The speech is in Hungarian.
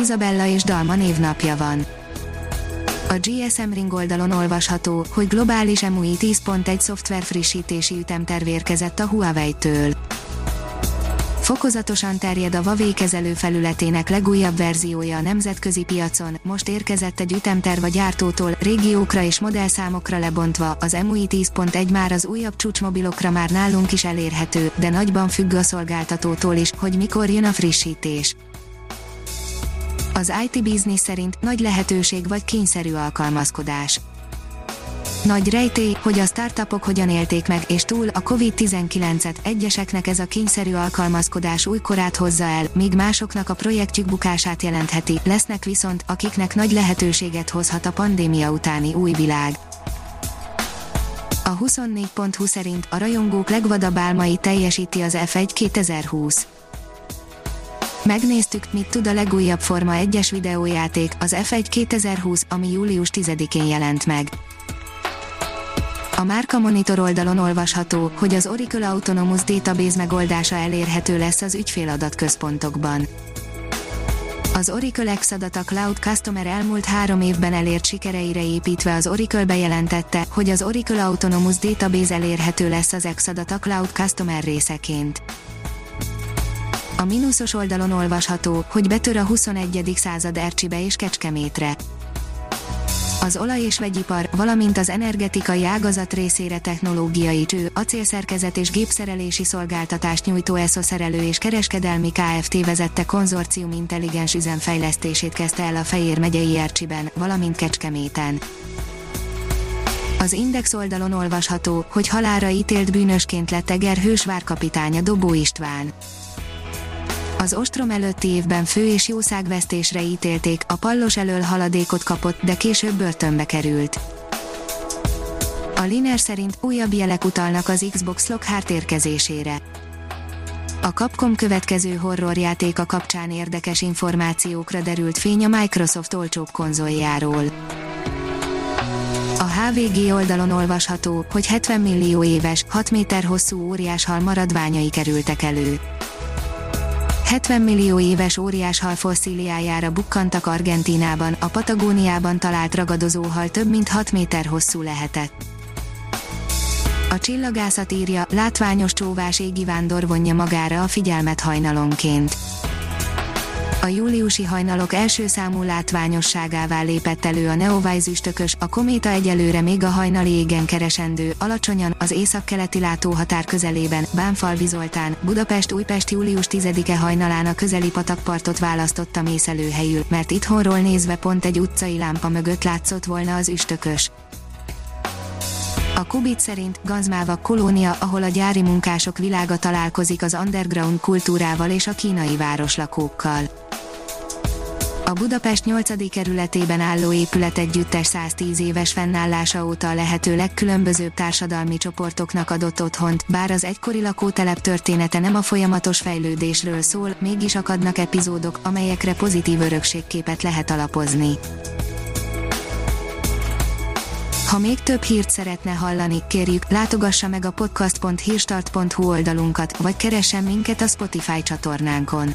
Izabella és Dalma névnapja van. A GSM Ring oldalon olvasható, hogy globális MUI 10.1 szoftver frissítési ütemterv érkezett a Huawei-től. Fokozatosan terjed a Huawei kezelő felületének legújabb verziója a nemzetközi piacon, most érkezett egy ütemterv a gyártótól, régiókra és modellszámokra lebontva, az MUI 10.1 már az újabb csúcsmobilokra már nálunk is elérhető, de nagyban függ a szolgáltatótól is, hogy mikor jön a frissítés. Az IT Business szerint nagy lehetőség vagy kényszerű alkalmazkodás. Nagy rejtély, hogy a startupok hogyan élték meg, és túl a COVID-19-et egyeseknek ez a kényszerű alkalmazkodás új korát hozza el, míg másoknak a projektjük bukását jelentheti, lesznek viszont, akiknek nagy lehetőséget hozhat a pandémia utáni új világ. A 24.20 szerint a rajongók legvadabb álmai teljesíti az F1 2020. Megnéztük, mit tud a legújabb Forma 1-es videójáték, az F1 2020, ami július 10-én jelent meg. A Márka Monitor oldalon olvasható, hogy az Oracle Autonomous Database megoldása elérhető lesz az ügyféladatközpontokban. Az Oracle Exadata Cloud Customer elmúlt három évben elért sikereire építve az Oracle bejelentette, hogy az Oracle Autonomous Database elérhető lesz az Exadata Cloud Customer részeként. A mínuszos oldalon olvasható, hogy betör a 21. század Ercsibe és Kecskemétre. Az olaj- és vegyipar, valamint az energetikai ágazat részére technológiai cső, acélszerkezet és gépszerelési szolgáltatást nyújtó ESZO szerelő és kereskedelmi Kft. vezette konzorcium intelligens üzemfejlesztését kezdte el a Fejér megyei Ercsiben, valamint Kecskeméten. Az Index oldalon olvasható, hogy halára ítélt bűnösként lett Eger hősvárkapitánya Dobó István. Az ostrom előtti évben fő és jószágvesztésre ítélték, a pallos elől haladékot kapott, de később börtönbe került. A Liner szerint újabb jelek utalnak az Xbox Lockhart érkezésére. A Capcom következő horrorjátéka kapcsán érdekes információkra derült fény a Microsoft olcsóbb konzoljáról. A HVG oldalon olvasható, hogy 70 millió éves, 6 méter hosszú óriáshal maradványai kerültek elő. 70 millió éves óriáshal fosszíliájára bukkantak Argentínában, a Patagóniában talált ragadozóhal több mint 6 méter hosszú lehetett. A csillagászat írja, látványos csóvás égi vándor vonja magára a figyelmet hajnalonként a júliusi hajnalok első számú látványosságává lépett elő a Neowise üstökös, a kométa egyelőre még a hajnali égen keresendő, alacsonyan, az északkeleti látóhatár közelében, Bánfalvi Zoltán, Budapest Újpest július 10-e hajnalán a közeli patakpartot választotta mészelőhelyül, mert itthonról nézve pont egy utcai lámpa mögött látszott volna az üstökös. A Kubit szerint Ganzmáva kolónia, ahol a gyári munkások világa találkozik az underground kultúrával és a kínai városlakókkal. A Budapest 8. kerületében álló épület együttes 110 éves fennállása óta a lehető legkülönbözőbb társadalmi csoportoknak adott otthont, bár az egykori lakótelep története nem a folyamatos fejlődésről szól, mégis akadnak epizódok, amelyekre pozitív örökségképet lehet alapozni. Ha még több hírt szeretne hallani, kérjük, látogassa meg a podcast.hírstart.hu oldalunkat, vagy keressen minket a Spotify csatornánkon